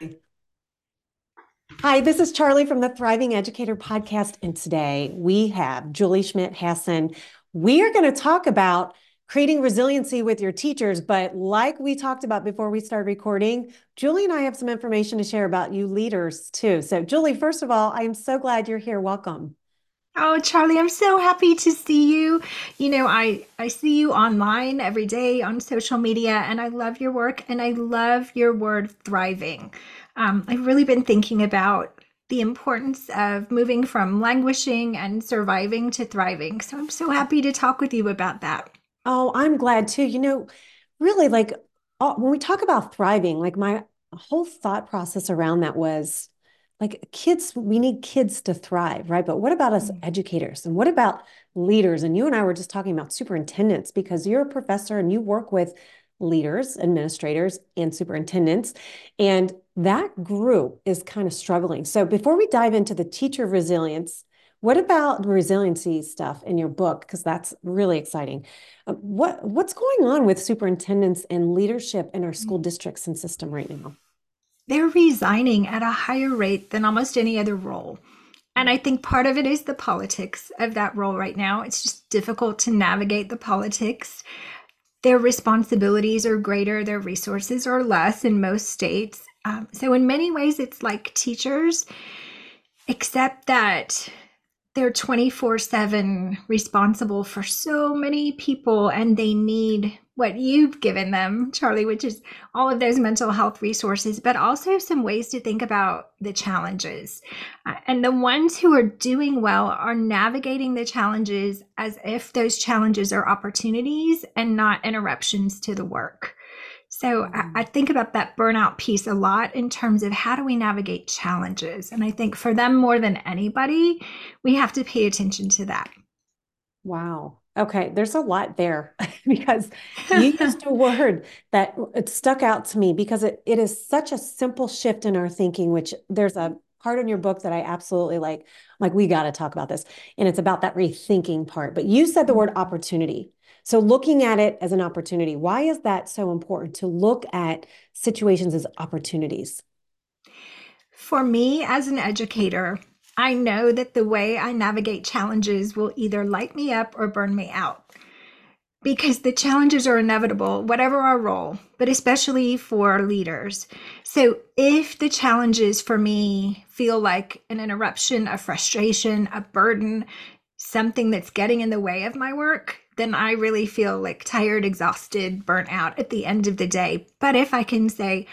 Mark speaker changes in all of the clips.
Speaker 1: Hi, this is Charle from the Thriving Educator podcast. And today we have Julie Schmidt Hasson. We are going to talk about creating resiliency with your teachers. But like we talked about before we started recording, Julie and I have some information to share about you leaders too. So, Julie, first of all, I am so glad you're here. Welcome.
Speaker 2: Oh, Charle, I'm so happy to see you. You know, I I see you online every day on social media and I love your work and I love your word thriving. Um, I've really been thinking about the importance of moving from languishing and surviving to thriving. So I'm so happy to talk with you about that.
Speaker 1: Oh, I'm glad too. You know, really like uh, when we talk about thriving, like my whole thought process around that was like kids, we need kids to thrive, right? But what about us mm-hmm. educators and what about leaders? And you and I were just talking about superintendents because you're a professor and you work with leaders, administrators, and superintendents. And that group is kind of struggling. So before we dive into the teacher resilience, what about the resiliency stuff in your book? Because that's really exciting. Uh, what what's going on with superintendents and leadership in our school mm. districts and system right now?
Speaker 2: They're resigning at a higher rate than almost any other role. And I think part of it is the politics of that role right now. It's just difficult to navigate the politics. Their responsibilities are greater, their resources are less in most states. Um, so, in many ways, it's like teachers, except that they're 24 7 responsible for so many people and they need what you've given them, Charle, which is all of those mental health resources, but also some ways to think about the challenges. Uh, and the ones who are doing well are navigating the challenges as if those challenges are opportunities and not interruptions to the work. So I, I think about that burnout piece a lot in terms of how do we navigate challenges. And I think for them more than anybody, we have to pay attention to that.
Speaker 1: Wow. Okay, there's a lot there because you used a word that it stuck out to me because it, it is such a simple shift in our thinking, which there's a part in your book that I absolutely like. I'm like, we got to talk about this. And it's about that rethinking part. But you said the word mm-hmm. opportunity. So looking at it as an opportunity, why is that so important to look at situations as opportunities?
Speaker 2: For me as an educator, I know that the way I navigate challenges will either light me up or burn me out. Because the challenges are inevitable, whatever our role, but especially for leaders. So, if the challenges for me feel like an interruption, a frustration, a burden, something that's getting in the way of my work, then I really feel like tired, exhausted, burnt out at the end of the day. But if I can say,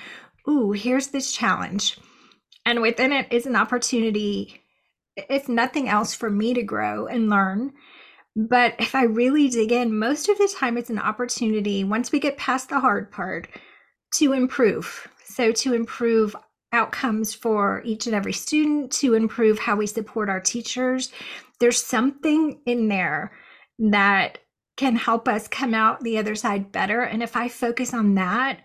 Speaker 2: Ooh, here's this challenge, and within it is an opportunity if nothing else, for me to grow and learn. But if I really dig in, most of the time it's an opportunity once we get past the hard part to improve. So, to improve outcomes for each and every student, to improve how we support our teachers. There's something in there that can help us come out the other side better. And if I focus on that,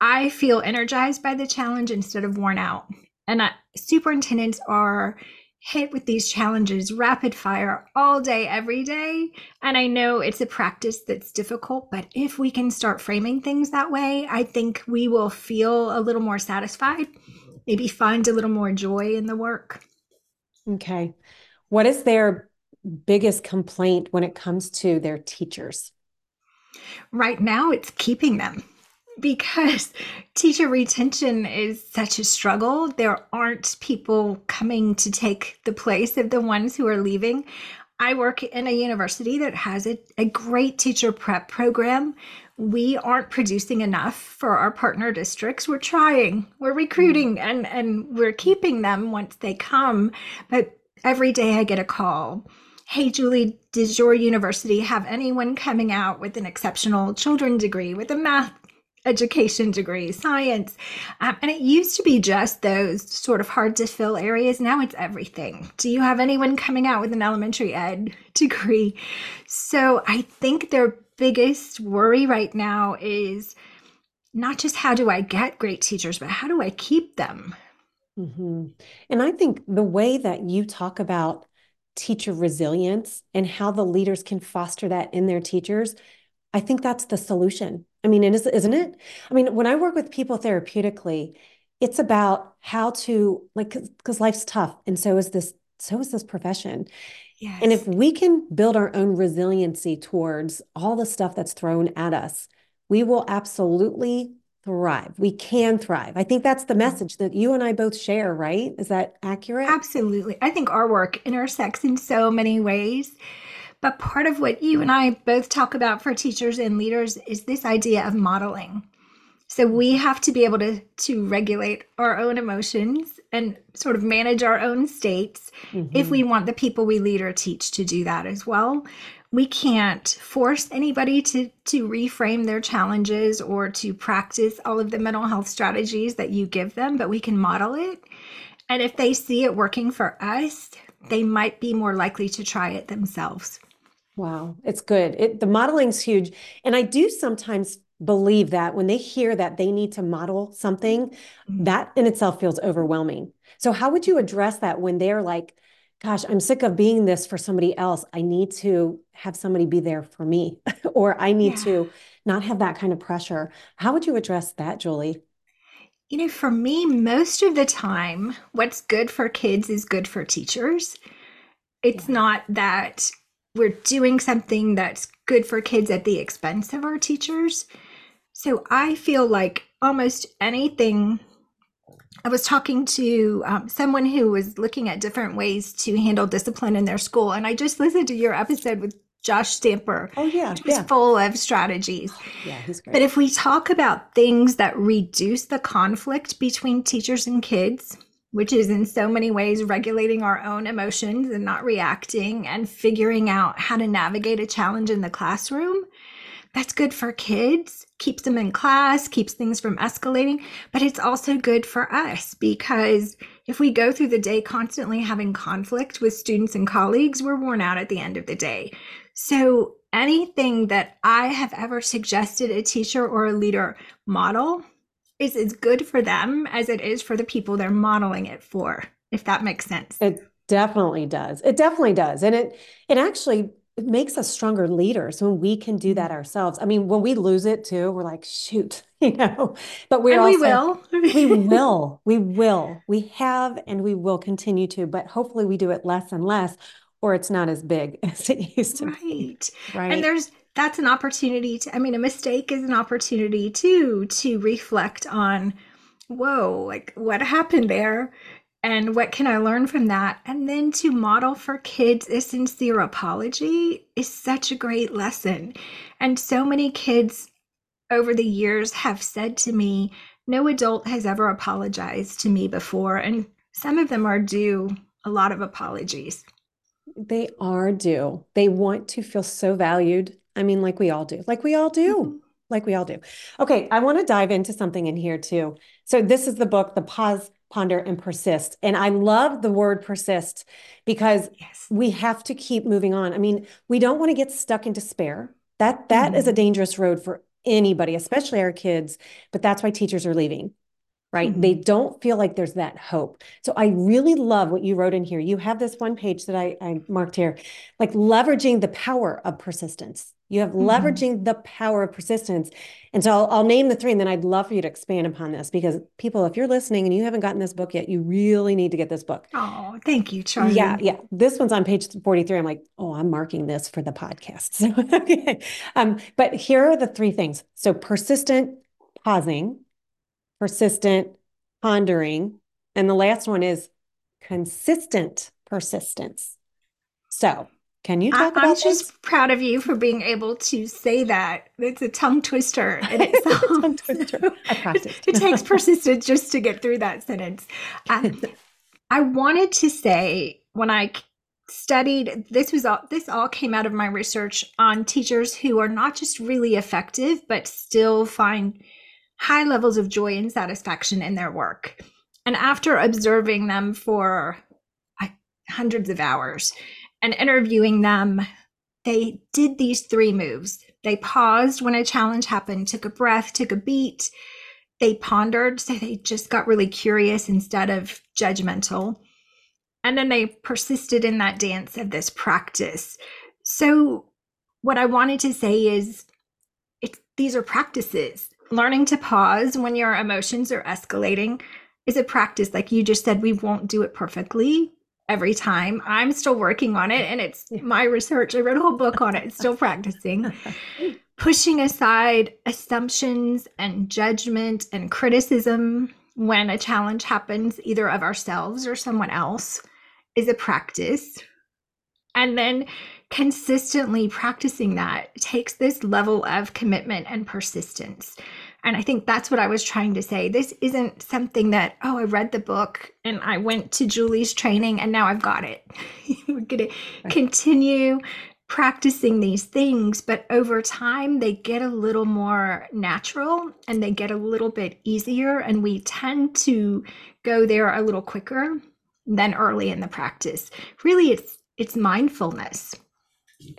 Speaker 2: I feel energized by the challenge instead of worn out. And I, superintendents are hit with these challenges rapid fire all day, every day. And I know it's a practice that's difficult, but if we can start framing things that way, I think we will feel a little more satisfied, maybe find a little more joy in the work.
Speaker 1: Okay. What is their biggest complaint when it comes to their teachers?
Speaker 2: Right now, it's keeping them because teacher retention is such a struggle. There aren't people coming to take the place of the ones who are leaving. I work in a university that has a, a great teacher prep program. We aren't producing enough for our partner districts. We're trying, we're recruiting, mm-hmm. and, and we're keeping them once they come. But every day I get a call hey julie does your university have anyone coming out with an exceptional children degree with a math education degree, science. Um, and it used to be just those sort of hard to fill areas. Now it's everything. Do you have anyone coming out with an elementary ed degree? So I think their biggest worry right now is not just how do I get great teachers, but how do I keep them?
Speaker 1: Mm-hmm. And I think the way that you talk about teacher resilience and how the leaders can foster that in their teachers, I think that's the solution I mean, isn't it? I mean, when I work with people therapeutically, it's about how to like because life's tough and so is this so is this profession. Yes. and if we can build our own resiliency towards all the stuff that's thrown at us we will absolutely thrive. We can thrive. I think that's the message that you and i both share right? Is that accurate?
Speaker 2: Absolutely. I think our work intersects in so many ways but part of what you and i both talk about for teachers and leaders is this idea of modeling so we have to be able to to regulate our own emotions and sort of manage our own states mm-hmm. if we want the people we lead or teach to do that as well. We can't force anybody to to reframe their challenges or to practice all of the mental health strategies that you give them, but we can model it. And if they see it working for us, they might be more likely to try it themselves.
Speaker 1: Wow, it's good. It, the modeling's huge. And I do sometimes believe that when they hear that they need to model something, mm-hmm. that in itself feels overwhelming. So, how would you address that when they're like, gosh, I'm sick of being this for somebody else. I need to have somebody be there for me, or I need yeah. to not have that kind of pressure. How would you address that, Julie?
Speaker 2: You know, for me, most of the time, what's good for kids is good for teachers. It's yeah. not that we're doing something that's good for kids at the expense of our teachers. So I feel like almost anything. I was talking to um, someone who was looking at different ways to handle discipline in their school, and I just listened to your episode with Josh Stamper.
Speaker 1: Oh yeah,
Speaker 2: which was
Speaker 1: yeah.
Speaker 2: full of strategies.
Speaker 1: Yeah, he's great.
Speaker 2: But if we talk about things that reduce the conflict between teachers and kids, which is in so many ways regulating our own emotions and not reacting and figuring out how to navigate a challenge in the classroom, that's good for kids, keeps them in class, keeps things from escalating, but it's also good for us because if we go through the day constantly having conflict with students and colleagues, we're worn out at the end of the day. So, anything that I have ever suggested a teacher or a leader model is as good for them as it is for the people they're modeling it for, if that makes sense.
Speaker 1: It definitely does. It definitely does. And it it actually it makes us stronger leaders when we can do that mm-hmm. ourselves. I mean, when we lose it too, we're like, shoot, you know. But we're also,
Speaker 2: we will.
Speaker 1: we will. We will. We have and we will continue to, but hopefully we do it less and less, or it's not as big as it used to
Speaker 2: right.
Speaker 1: be.
Speaker 2: Right. And there's that's an opportunity to, I mean, a mistake is an opportunity too to reflect on, whoa, like what happened there? and what can I learn from that? And then to model for kids a sincere apology is such a great lesson. And so many kids over the years have said to me, no adult has ever apologized to me before. And some of them are due a lot of apologies.
Speaker 1: They are due. They want to feel so valued. I mean, like we all do, like we all do. Mm-hmm. Like we all do. Okay, I want to dive into something in here too. So, this is the book, The Pause ponder and persist and i love the word persist because yes. we have to keep moving on i mean we don't want to get stuck in despair that that mm-hmm. is a mm-hmm. dangerous road for anybody especially our kids but that's why teachers are leaving right mm-hmm. they don't feel like there's that hope so i really love what you wrote in here you have this one page that i, I marked here like leveraging the power of persistence you have mm-hmm. leveraging the power of persistence. And so I'll, I'll, name the three, and then I'd love for you to expand upon this because people, if you're listening and you haven't gotten this book yet, you really need to get this book.
Speaker 2: Oh, thank you, Charle.
Speaker 1: Yeah, yeah. This one's on page 43. I'm like, oh, I'm marking this for the podcast. So, okay. Um, but here are the three things. So persistent pausing, persistent pondering, and the last one is consistent persistence. So can you talk I, about
Speaker 2: I'm just proud of you for being able to say that. It's a tongue twister in itself. tongue twister. I practiced. it takes persistence just to get through that sentence. Um, I wanted to say when I studied this was all this all came out of my research on teachers who are not just really effective but still find high levels of joy and satisfaction in their work. And after observing them for hundreds of hours, and interviewing them, they did these three moves. They paused when a challenge happened, took a breath, took a beat. They pondered, so they just got really curious instead of judgmental. And then they persisted in that dance of this practice. So, what I wanted to say is it's, these are practices. Learning to pause when your emotions are escalating, is a practice. Like you just said, we won't do it perfectly every time. I'm still working on it and it's my research. I wrote a whole book on it, still practicing. Pushing aside assumptions and judgment and criticism when a challenge happens, either of ourselves or someone else, is a practice. And then consistently practicing that takes this level of commitment and persistence. And I think that's what I was trying to say. This isn't something that, oh, I read the book and I went to Julie's training and now I've got it. We're going to continue practicing these things, but over time they get a little more natural and they get a little bit easier. And we tend to go there a little quicker than early in the practice. Really, it's it's mindfulness.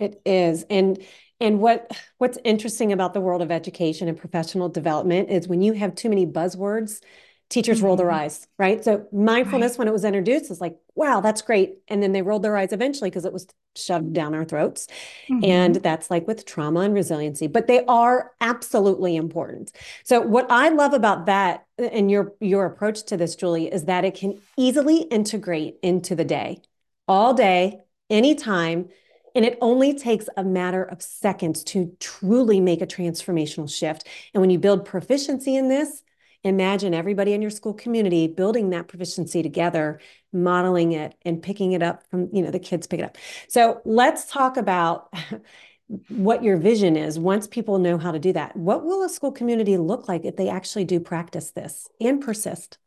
Speaker 1: It is. And and what what's interesting about the world of education and professional development is when you have too many buzzwords, teachers mm-hmm. roll their mm-hmm. eyes, right? So mindfulness right. when it was introduced is like, wow, that's great. And then they rolled their eyes eventually because it was shoved down our throats. Mm-hmm. And that's like with trauma and resiliency, but they are absolutely important. So what I love about that and your your approach to this, Julie, is that it can easily integrate into the day, all day, anytime and it only takes a matter of seconds to truly make a transformational shift. And when you build proficiency in this, imagine everybody in your school community building that proficiency together, modeling it and picking it up from, you know, the kids pick it up. So let's talk about what your vision is once people know how to do that. What will a school community look like if they actually do practice this and persist?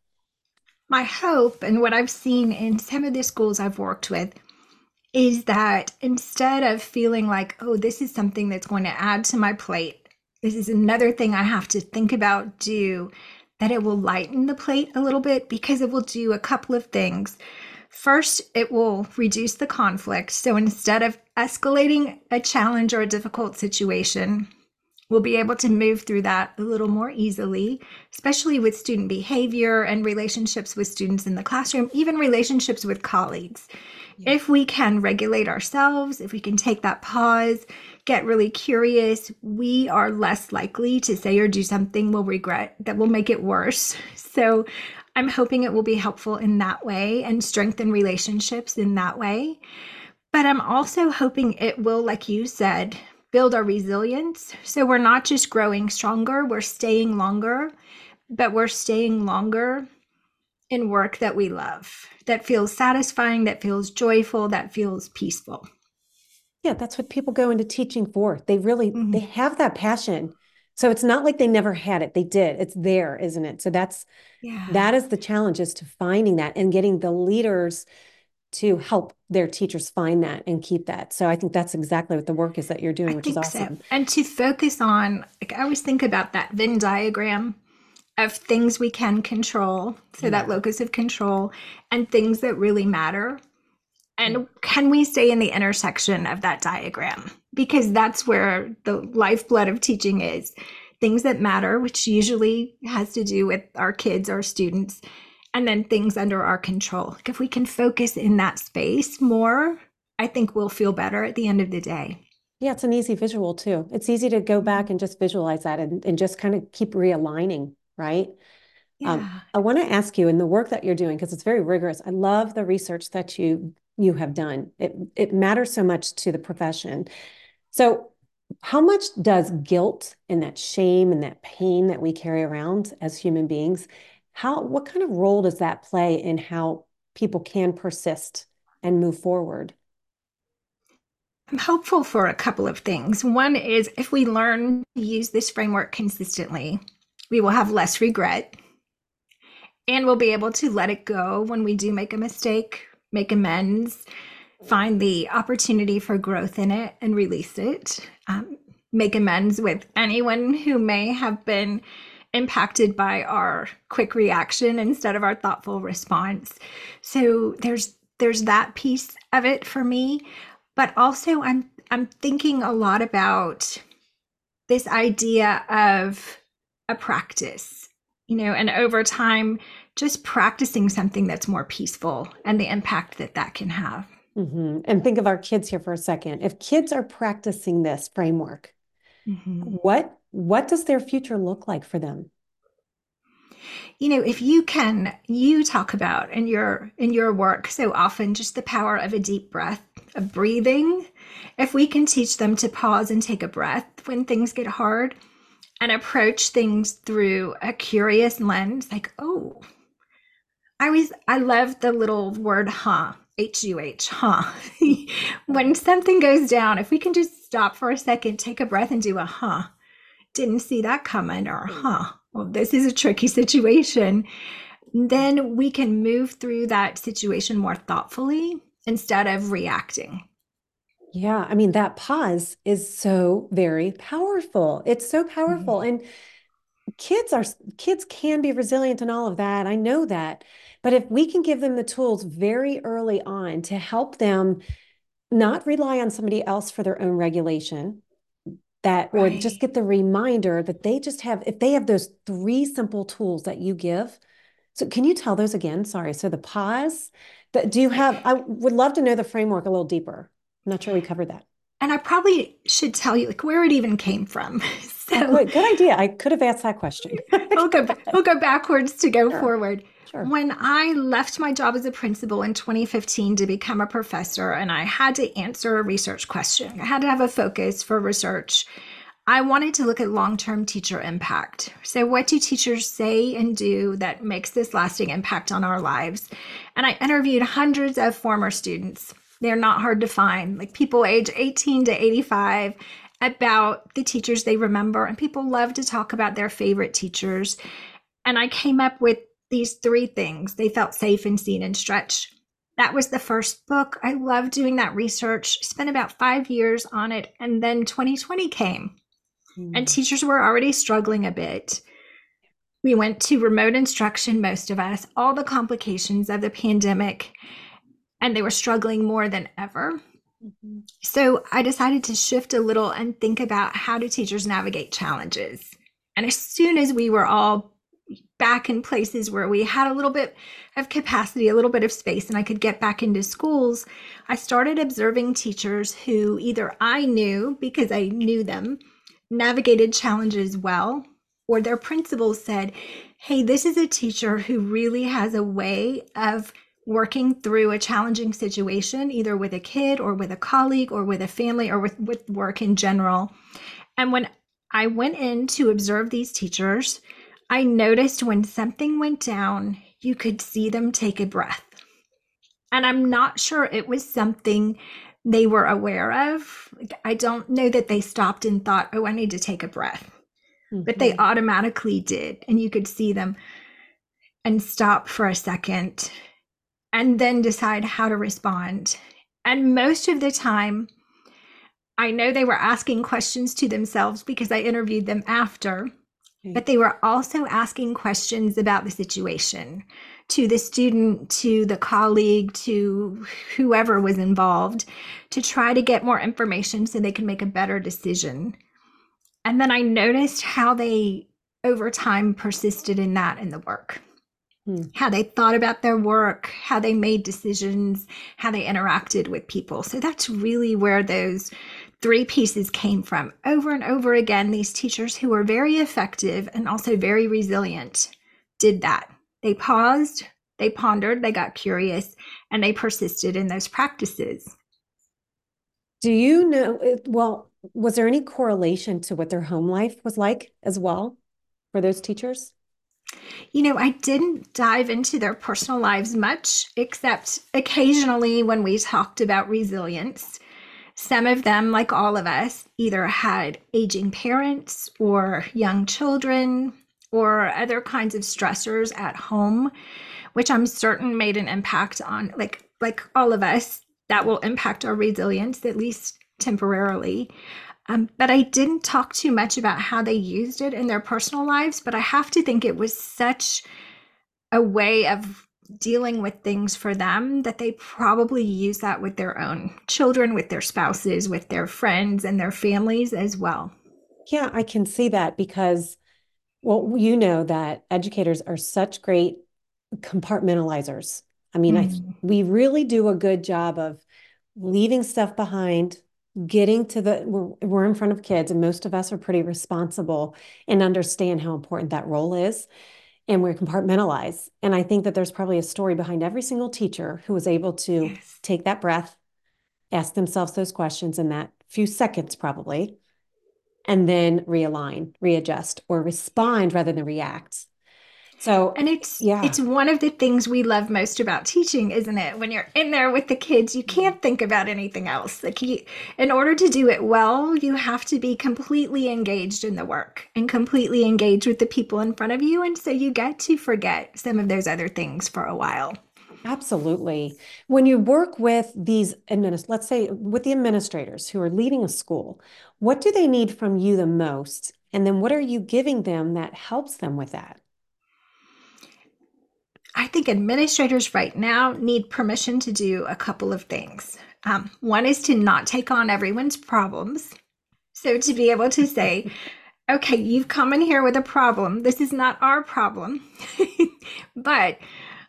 Speaker 2: My hope and what I've seen in some of the schools I've worked with is that instead of feeling like, oh, this is something that's going to add to my plate, this is another thing I have to think about, do, that it will lighten the plate a little bit because it will do a couple of things. First, it will reduce the conflict. So instead of escalating a challenge or a difficult situation, we'll be able to move through that a little more easily, especially with student behavior and relationships with students in the classroom, even relationships with colleagues. If we can regulate ourselves, if we can take that pause, get really curious, we are less likely to say or do something we'll regret that will make it worse. So I'm hoping it will be helpful in that way and strengthen relationships in that way. But I'm also hoping it will, like you said, build our resilience. So we're not just growing stronger, we're staying longer, but we're staying longer in work that we love, that feels satisfying, that feels joyful, that feels peaceful.
Speaker 1: Yeah, that's what people go into teaching for. They really mm-hmm. they have that passion. So it's not like they never had it. They did. It's there, isn't it? So that's yeah. that is the challenge is to finding that and getting the leaders to help their teachers find that and keep that. So I think that's exactly what the work is that you're doing, I which is awesome. So.
Speaker 2: And to focus on, like I always think about that Venn diagram of things we can control, so yeah. that locus of control, and things that really matter. And mm. can we stay in the intersection of that diagram? Because that's where the lifeblood of teaching is things that matter, which usually has to do with our kids, our students, and then things under our control. Like if we can focus in that space more, I think we'll feel better at the end of the day.
Speaker 1: Yeah, it's an easy visual too. It's easy to go mm-hmm. back and just visualize that and, and just kind of keep realigning right? Um, yeah. Um, I want to ask you in the work that you're doing because it's very rigorous. I love the research that you you have done. It it matters so much to the profession. So, how much does guilt and that shame and that pain that we carry around as human beings, how what kind of role does that play in how people can persist and move forward?
Speaker 2: I'm hopeful for a couple of things. One is if we learn to use this framework consistently, we will have less regret and we'll be able to let it go when we do make a mistake, make amends, find the opportunity for growth in it and release it. Um, make amends with anyone who may have been impacted by our quick reaction instead of our thoughtful response. So there's there's that piece of it for me, but also I'm I'm thinking a lot about this idea of a practice, you know, and over time, just practicing something that's more peaceful and the impact that that can have.
Speaker 1: Mm-hmm. And think of our kids here for a second. If kids are practicing this framework, mm-hmm. what what does their future look like for them?
Speaker 2: You know, if you can, you talk about in your in your work so often just the power of a deep breath, of breathing. If we can teach them to pause and take a breath when things get hard and approach things through a curious lens, like, oh, I always I love the little word huh, H U H, huh. when something goes down, if we can just stop for a second, take a breath and do a huh. Didn't see that coming or hmm. huh. Well, this is a tricky situation. Then we can move through that situation more thoughtfully instead of reacting.
Speaker 1: Yeah, I mean that pause is so very powerful. It's so powerful mm-hmm. and kids are kids can be resilient and all of that. I know that. But if we can give them the tools very early on to help them not rely on somebody else for their own regulation, that right. or just get the reminder that they just have if they have those three simple tools that you give. So can you tell those again? Sorry. So the pause, that do you have I would love to know the framework a little deeper. I'm not sure we covered that.
Speaker 2: And I probably should tell you like where it even came from.
Speaker 1: So good, good idea. I could have asked that question.
Speaker 2: we'll go we'll go backwards to go sure. forward. Sure. When I left my job as a principal in 2015 to become a professor, and I had to answer a research question, I had to have a focus for research. I wanted to look at long term teacher impact. So, what do teachers say and do that makes this lasting impact on our lives? And I interviewed hundreds of former students. They're not hard to find, like people age 18 to 85, about the teachers they remember. And people love to talk about their favorite teachers. And I came up with these three things. They felt safe and seen and stretched. That was the first book. I loved doing that research. Spent about five years on it. And then 2020 came, mm. and teachers were already struggling a bit. We went to remote instruction, most of us, all the complications of the pandemic, and they were struggling more than ever. Mm-hmm. So I decided to shift a little and think about how do teachers navigate challenges. And as soon as we were all back in places where we had a little bit of capacity, a little bit of space, and I could get back into schools, I started observing teachers who either I knew because I knew them, navigated challenges well, or their principal said, Hey, this is a teacher who really has a way of working through a challenging situation, either with a kid or with a colleague or with a family or with, with work in general. And when I went in to observe these teachers, I noticed when something went down, you could see them take a breath. And I'm not sure it was something they were aware of. I don't know that they stopped and thought, oh, I need to take a breath. Mm-hmm. But they mm-hmm. automatically did. And you could see them and stop for a second and then decide how to respond. And most of the time, I know they were asking questions to themselves because I interviewed them after but they were also asking questions about the situation to the student, to the colleague, to whoever was involved to try to get more information so they could make a better decision. And then I noticed how they over time persisted in that in the work. Hmm. How they thought about their work, how they made decisions, how they interacted with people. So that's really where those three pieces came from. Over and over again, these teachers who were very effective and also very resilient did that. They paused, they pondered, they got curious, and they persisted in those practices.
Speaker 1: Do you know? Well, was there any correlation to what their home life was like as well for those teachers?
Speaker 2: You know, I didn't dive into their personal lives much, except occasionally when we talked about resilience. Some of them, like all of us, either had aging parents or young children or other kinds of stressors at home, which I'm certain made an impact on, like like all of us, that will impact our resilience at least temporarily. Um, but I didn't talk too much about how they used it in their personal lives. But I have to think it was such a way of dealing with things for them that they probably use that with their own children, with their spouses, with their friends and their families as well.
Speaker 1: Yeah, I can see that because, well, you know that educators are such great compartmentalizers. I mean, mm. I we really do a good job of leaving stuff behind, getting to the we're, we're in front of kids, and most of us are pretty responsible and understand how important that role is. and we compartmentalize. And I think that there's probably a story behind every single teacher who was able to yes. take that breath, ask themselves those questions in that few seconds, probably, and then realign, readjust, or respond rather than react. So
Speaker 2: and it's yeah. it's one of the things we love most about teaching, isn't it? When you're in there with the kids, you can't think about anything else. Like you, in order to do it well, you have to be completely engaged in the work and completely engaged with the people in front of you, and so you get to forget some of those other things for a while.
Speaker 1: Absolutely. When you work with these administ let's say with the administrators who are leading a school, what do they need from you the most? And then what are you giving them that helps them with that?
Speaker 2: I think administrators right now need permission to do a couple of things. Um, one is to not take on everyone's problems. So to be able to say, okay, you've come in here with a problem. This is not our problem, but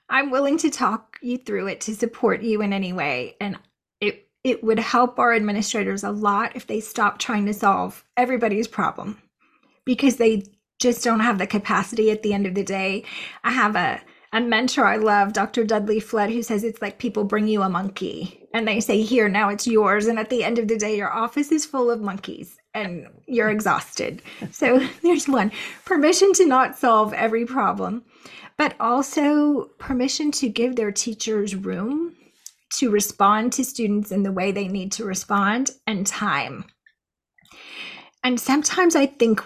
Speaker 2: I'm willing to talk you through it to support you in any way. And it it would help our administrators a lot if they stopped trying to solve everybody's problem because they just don't have the capacity at the end of the day. I have a a mentor I love, Dr. Dudley Flood, who says it's like people bring you a monkey and they say, Here, now it's yours. And at the end of the day, your office is full of monkeys and you're exhausted. So there's one permission to not solve every problem, but also permission to give their teachers room to respond to students in the way they need to respond and time. And sometimes I think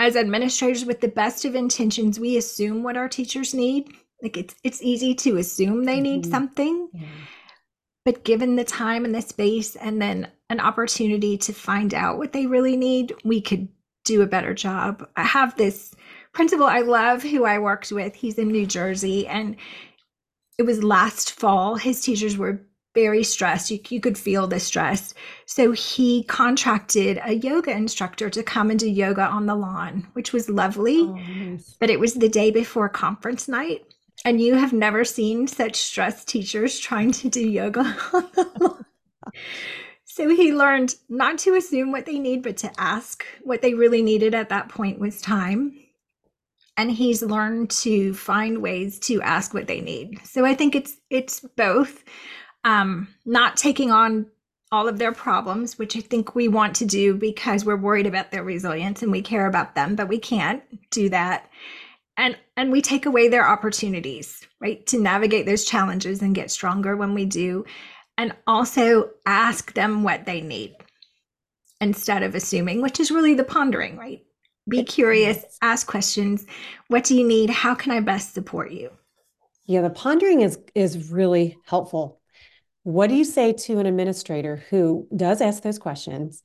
Speaker 2: as administrators with the best of intentions, we assume what our teachers need. Like it's it's easy to assume they need mm-hmm. something. Yeah. But given the time and the space and then an opportunity to find out what they really need, we could do a better job. I have this principal I love who I worked with. He's in New Jersey and it was last fall. His teachers were very stressed. You, you could feel the stress. So he contracted a yoga instructor to come and do yoga on the lawn, which was lovely. Oh, nice. But it was the day before conference night. And you have never seen such stressed teachers trying to do yoga on the lawn. So he learned not to assume what they need, but to ask what they really needed at that point was time. And he's learned to find ways to ask what they need. So I think it's it's both um, not taking on all of their problems, which I think we want to do because we're worried about their resilience and we care about them, but we can't do that. And and we take away their opportunities, right? To navigate those challenges and get stronger when we do. And also ask them what they need instead of assuming, which is really the pondering, right? Be curious, ask questions. What do you need? How can I best support you?
Speaker 1: Yeah, the pondering is is really helpful what do you say to an administrator who does ask those questions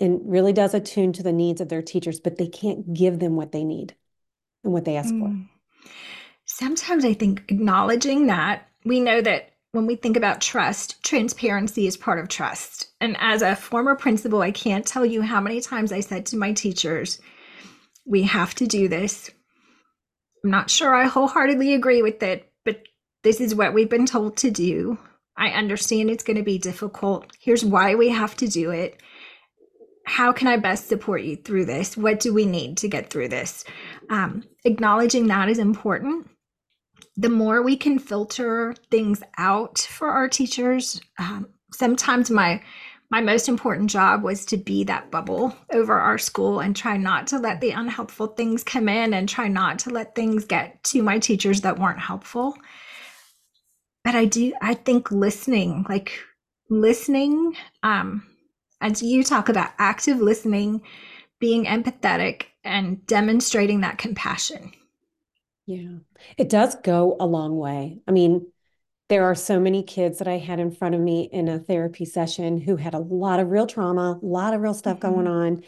Speaker 1: and really does attune to the needs of their teachers, but they can't give them what they need and what they ask mm. for?
Speaker 2: Sometimes I think acknowledging that we know that when we think about trust, transparency is part of trust. And as a former principal, I can't tell you how many times I said to my teachers, we have to do this. I'm not sure I wholeheartedly agree with it, but this is what we've been told to do. I understand it's going to be difficult. Here's why we have to do it. How can I best support you through this? What do we need to get through this? Um, acknowledging that is important. The more we can filter things out for our teachers, um, sometimes my my most important job was to be that bubble over our school and try not to let the unhelpful things come in and try not to let things get to my teachers that weren't helpful but I do, I think listening, like listening, um, as you talk about active listening, being empathetic and demonstrating that compassion.
Speaker 1: Yeah, it does go a long way. I mean, there are so many kids that I had in front of me in a therapy session who had a lot of real trauma, a lot of real stuff mm-hmm. going on.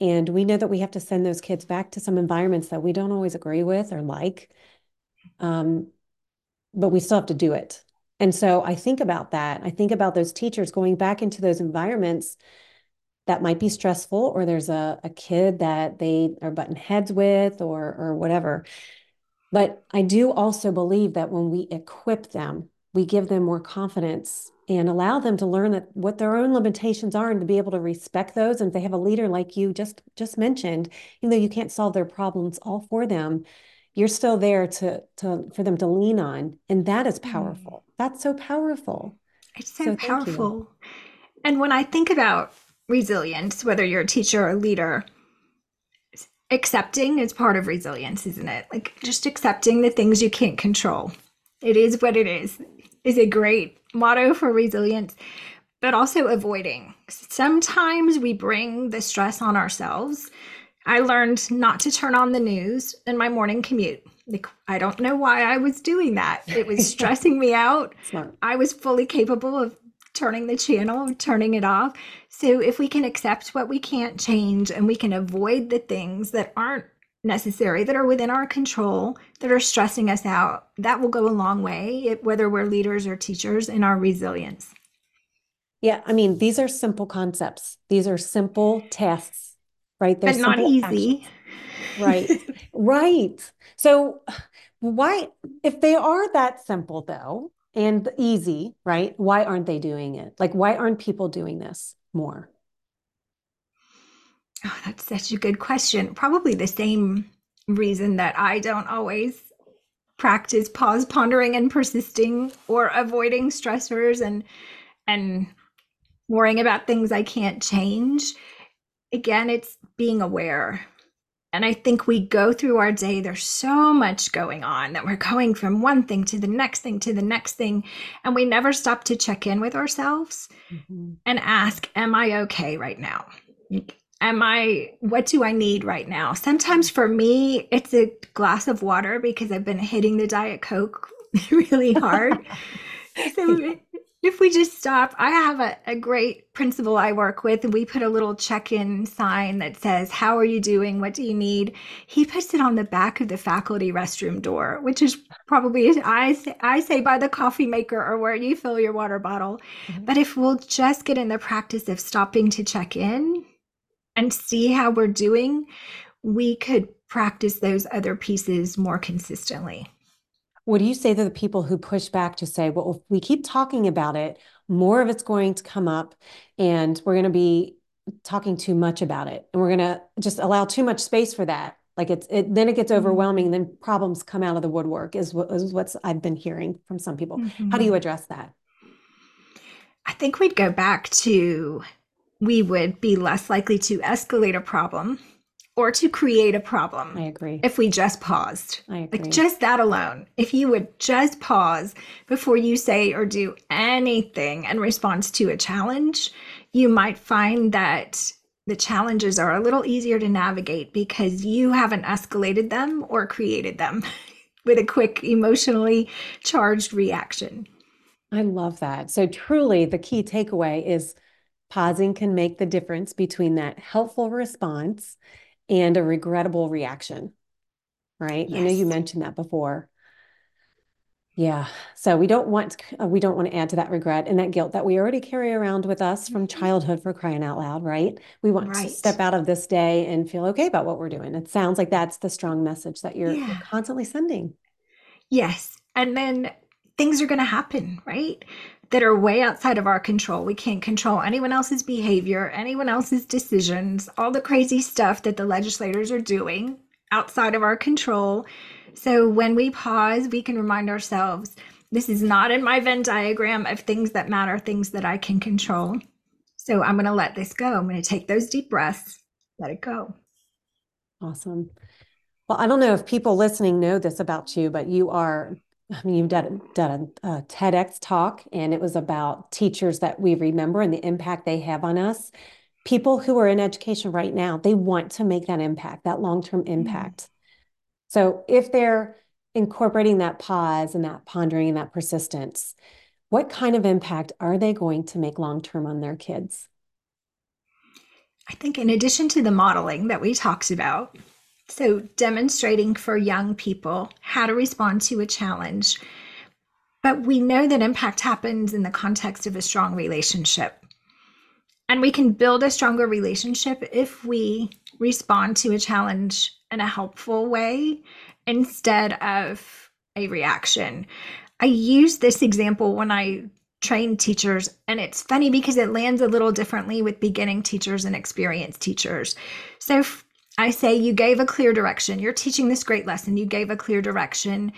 Speaker 1: And we know that we have to send those kids back to some environments that we don't always agree with or like. Um, but we still have to do it. And so I think about that. I think about those teachers going back into those environments that might be stressful, or there's a, a kid that they are butting heads with, or or whatever. But I do also believe that when we equip them, we give them more confidence and allow them to learn that what their own limitations are and to be able to respect those. And if they have a leader like you just just mentioned, even though you can't solve their problems all for them, you're still there to to for them to lean on and that is mm. powerful. Mm. that's so powerful.
Speaker 2: It's so, so powerful. And when i think about resilience whether you're a teacher or a leader accepting is part of resilience isn't it? Like just accepting the things you can't control. It is what it is is a great motto for resilience but also avoiding. Sometimes we bring the stress on ourselves I learned not to turn on the news in my morning commute. Like, I don't know why I was doing that. It was stressing me out. Smart. I was fully capable of turning the channel, turning it off. So, if we can accept what we can't change and we can avoid the things that aren't necessary, that are within our control, that are stressing us out, that will go a long way, whether we're leaders or teachers, in our resilience.
Speaker 1: Yeah, I mean, these are simple concepts. These are simple tasks right?
Speaker 2: There's but not easy.
Speaker 1: Right. right. So why if they are that simple though and easy, right? Why aren't they doing it? Like why aren't people doing this more?
Speaker 2: Oh, that's such a good question. Probably the same reason that I don't always practice pause pondering and persisting or avoiding stressors and and worrying about things I can't change again, it's being aware. And I think we go through our day, there's so much going on that we're going from one thing to the next thing to the next thing. And we never stop to check in with ourselves mm-hmm. and ask, Am I okay right now? Am I, what do I need right now? Sometimes for me, it's a glass of water because I've been hitting the Diet Coke really hard. so if we just stop, I have a, a great principal I work with, and we put a little check in sign that says, How are you doing? What do you need? He puts it on the back of the faculty restroom door, which is probably, I say, I say by the coffee maker or where you fill your water bottle. Mm-hmm. But if we'll just get in the practice of stopping to check in and see how we're doing, we could practice those other pieces more consistently.
Speaker 1: What do you say to the people who push back to say, well, if we keep talking about it, more of it's going to come up and we're going to be talking too much about it and we're going to just allow too much space for that like it's it then it gets mm-hmm. overwhelming and then problems come out of the woodwork is what is what's i've been hearing from some people mm-hmm. how do you mm-hmm. address that
Speaker 2: i think we'd go back to we would be less likely to escalate a problem or to create a problem.
Speaker 1: I agree.
Speaker 2: If we just paused.
Speaker 1: I agree.
Speaker 2: Like just that alone. If you would just pause before you say or do anything in response to a challenge, you might find that the challenges are a little easier to navigate because you haven't escalated them or created them with a quick emotionally charged reaction.
Speaker 1: I love that. So truly the key takeaway is pausing can make the difference between that helpful response and a regrettable reaction, right? Yes. I know you mentioned that before. Yeah. So we don't want uh, we don't want to add to that regret and that guilt that we already carry around with us from mm-hmm. childhood for crying out loud, right? We want right. to step out of this day and feel okay about what we're doing. It sounds like that's the strong message that you're, yeah. you're constantly sending.
Speaker 2: Yes. And then things are going to happen, right? That are way outside of our control. We can't control anyone else's behavior, anyone else's decisions, all the crazy stuff that the legislators are doing outside of our control. So when we pause, we can remind ourselves this is not in my Venn diagram of things that matter, things that I can control. So I'm going to let this go. I'm going to take those deep breaths, let it go.
Speaker 1: Awesome. Well, I don't know if people listening know this about you, but you are I mean, you've done, done a, a, TEDx talk, and it was about teachers that we remember and the impact they have on us. People who are in education right now, they want to make that impact, that long term mm-hmm. impact. Mm-hmm. So if they're incorporating that pause and that pondering and that persistence, what kind of impact are they going to make long term on their kids?
Speaker 2: I think, in addition to the modeling that we talked about, so, demonstrating for young people how to respond to a challenge. But we know that impact happens in the context of a strong relationship. And we can build a stronger relationship if we respond to a challenge in a helpful way instead of a reaction. I use this example when I train teachers, and it's funny because it lands a little differently with beginning teachers and experienced teachers. So, I say you gave a clear direction. You're teaching this great lesson. You gave a clear direction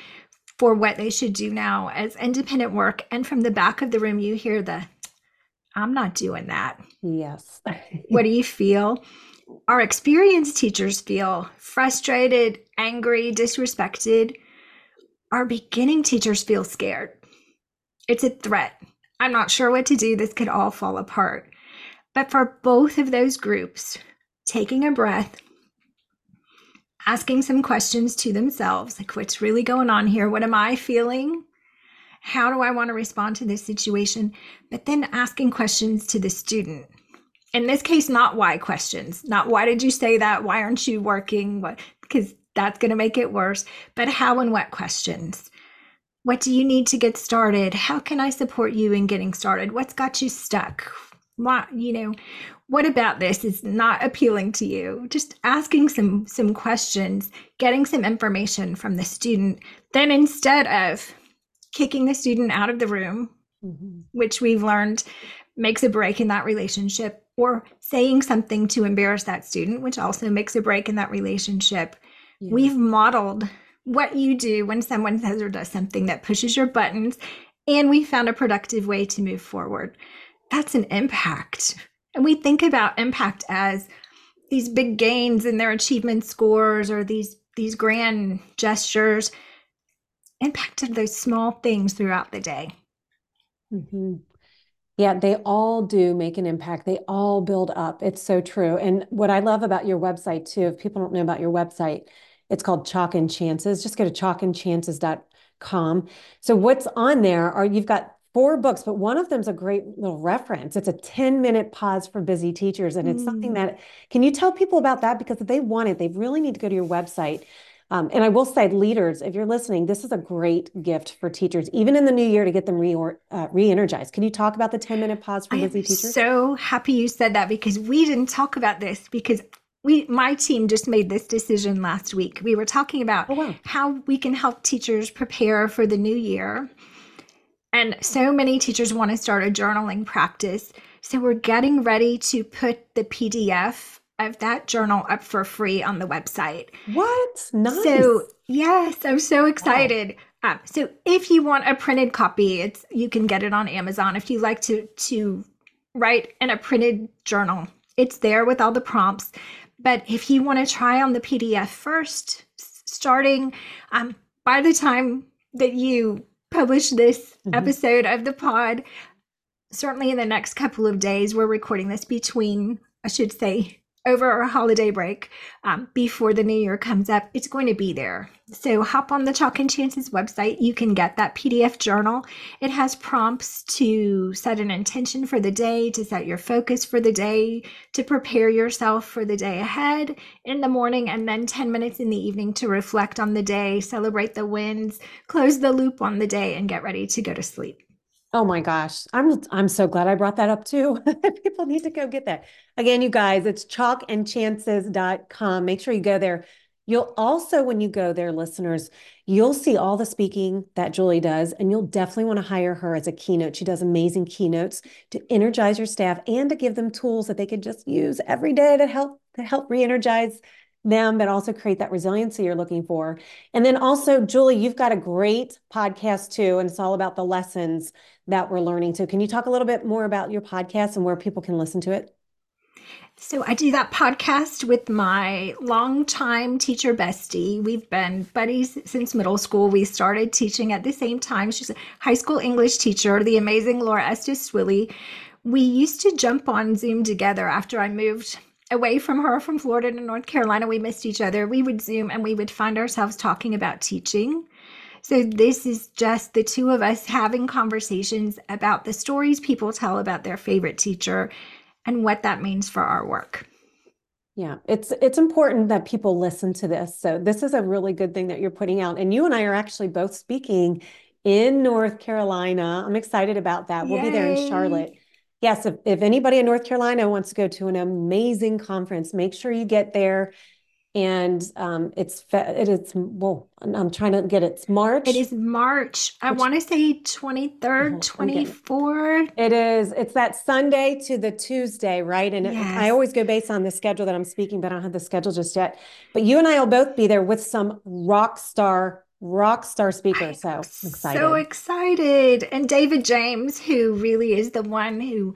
Speaker 2: for what they should do now as independent work. And from the back of the room, you hear the, I'm not doing that.
Speaker 1: Yes.
Speaker 2: what do you feel? Our experienced teachers feel frustrated, angry, disrespected. Our beginning teachers feel scared. It's a threat. I'm not sure what to do. This could all fall apart. But for both of those groups, taking a breath, asking some questions to themselves like, what's really going on here? What am I feeling? How do I want to respond to this situation? But then asking questions to the student. In this case, not why questions, not why did you say that? Why aren't you working? What, because that's going to make it worse, but how and what questions. What do you need to get started? How can I support you in getting started? What's got you stuck? Why, you know, what about this is not appealing to you? Just asking some some questions, getting some information from the student. Then instead of kicking the student out of the room, mm-hmm. which we've learned makes a break in that relationship, or saying something to embarrass that student, which also makes a break in that relationship. Yeah. We've modeled what you do when someone says or does something that pushes your buttons, and we found a productive way to move forward. That's an impact. And we think about impact as these big gains in their achievement scores or these these grand gestures impact of those small things throughout the day.
Speaker 1: Mm-hmm. Yeah, they all do make an impact. They all build up. It's so true. And what I love about your website too, if people don't know about your website, it's called Chalk and Chances. Just go to chalkandchances.com. So what's on there are you've got four books, but one of them's a great little reference. It's a 10 minute pause for busy teachers. And it's mm. something that, can you tell people about that? Because if they want it, they really need to go to your website um, and I will say, leaders, if you're listening, this is a great gift for teachers, even in the new year, to get them re uh, re-energized. Can you talk about the 10 minute pause for busy teachers?
Speaker 2: So happy you said that because we didn't talk about this because we my team just made this decision last week. We were talking about oh, wow. how we can help teachers prepare for the new year. And so many teachers want to start a journaling practice. So we're getting ready to put the PDF of that journal up for free on the website.
Speaker 1: What? Nice.
Speaker 2: So yes, I'm so excited. Wow. Um, so if you want a printed copy, it's you can get it on Amazon. If you like to to write in a printed journal, it's there with all the prompts. But if you want to try on the PDF first, starting um, by the time that you publish this mm-hmm. episode of the pod, certainly in the next couple of days, we're recording this between, I should say, over our holiday break um, before the new year comes up, it's going to be there. So hop on the Chalk and Chances website. You can get that PDF journal. It has prompts to set an intention for the day, to set your focus for the day, to prepare yourself for the day ahead in the morning, and then 10 minutes in the evening to reflect on the day, celebrate the wins, close the loop on the day, and get ready to go to sleep.
Speaker 1: Oh my gosh. I'm I'm so glad I brought that up too. People need to go get that. Again, you guys, it's chalkandchances.com. Make sure you go there. You'll also, when you go there, listeners, you'll see all the speaking that Julie does, and you'll definitely want to hire her as a keynote. She does amazing keynotes to energize your staff and to give them tools that they could just use every day to help to help re-energize them, but also create that resiliency you're looking for. And then also, Julie, you've got a great podcast too, and it's all about the lessons that we're learning. So, can you talk a little bit more about your podcast and where people can listen to it?
Speaker 2: So, I do that podcast with my longtime teacher bestie. We've been buddies since middle school. We started teaching at the same time. She's a high school English teacher, the amazing Laura Estes Swilly. We used to jump on Zoom together after I moved away from her from Florida to North Carolina. We missed each other. We would Zoom and we would find ourselves talking about teaching. So, this is just the two of us having conversations about the stories people tell about their favorite teacher and what that means for our work.
Speaker 1: Yeah, it's it's important that people listen to this. So this is a really good thing that you're putting out. And you and I are actually both speaking in North Carolina. I'm excited about that. We'll Yay. be there in Charlotte yes, if, if anybody in North Carolina wants to go to an amazing conference, make sure you get there. and um, it's it is well. I'm trying to get it. It's March.
Speaker 2: It is March. I want to say 23rd, 24th.
Speaker 1: It is. It's that Sunday to the Tuesday, right? And yes. it, I always go based on the schedule that I'm speaking, but I don't have the schedule just yet. But you and I will both be there with some rock star rock star speaker. So excited.
Speaker 2: So excited. And David James, who really is the one who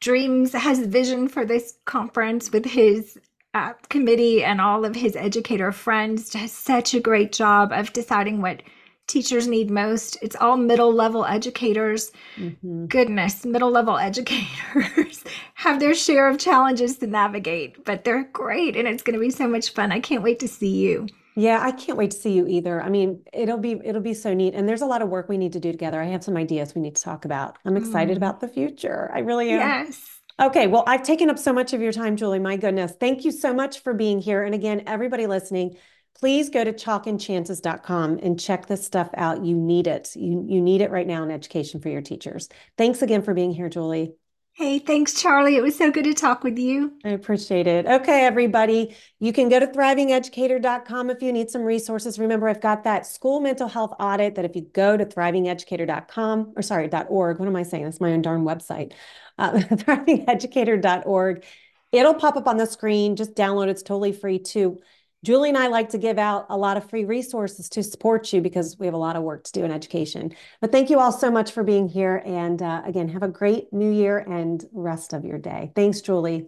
Speaker 2: dreams, has vision for this conference with his uh, committee and all of his educator friends, does such a great job of deciding what teachers need most. It's all middle level educators. Mm-hmm. Goodness, middle level educators have their share of challenges to navigate, but they're great and it's going to be so much fun. I can't wait to see you.
Speaker 1: Yeah, I can't wait to see you either. I mean, it'll be it'll be so neat. And there's a lot of work we need to do together. I have some ideas we need to talk about. I'm excited mm. about the future. I really am.
Speaker 2: Yes.
Speaker 1: Okay, well, I've taken up so much of your time, Julie. My goodness. Thank you so much for being here. And again, everybody listening, please go to chalkandchances.com and check this stuff out. You need it. You, you need it right now in education for your teachers. Thanks again for being here, Julie.
Speaker 2: Hey, thanks, Charle. It was so good to talk with you.
Speaker 1: I appreciate it. Okay, everybody, you can go to thrivingeducator.com if you need some resources. Remember, I've got that school mental health audit that if you go to thrivingeducator.com or sorry, .org, what am I saying? That's my own darn website, uh, thrivingeducator.org. It'll pop up on the screen. Just download. It's totally free too. Julie and I like to give out a lot of free resources to support you because we have a lot of work to do in education. But thank you all so much for being here. And uh, again, have a great new year and rest of your day. Thanks, Julie.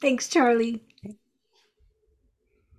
Speaker 2: Thanks, Charle.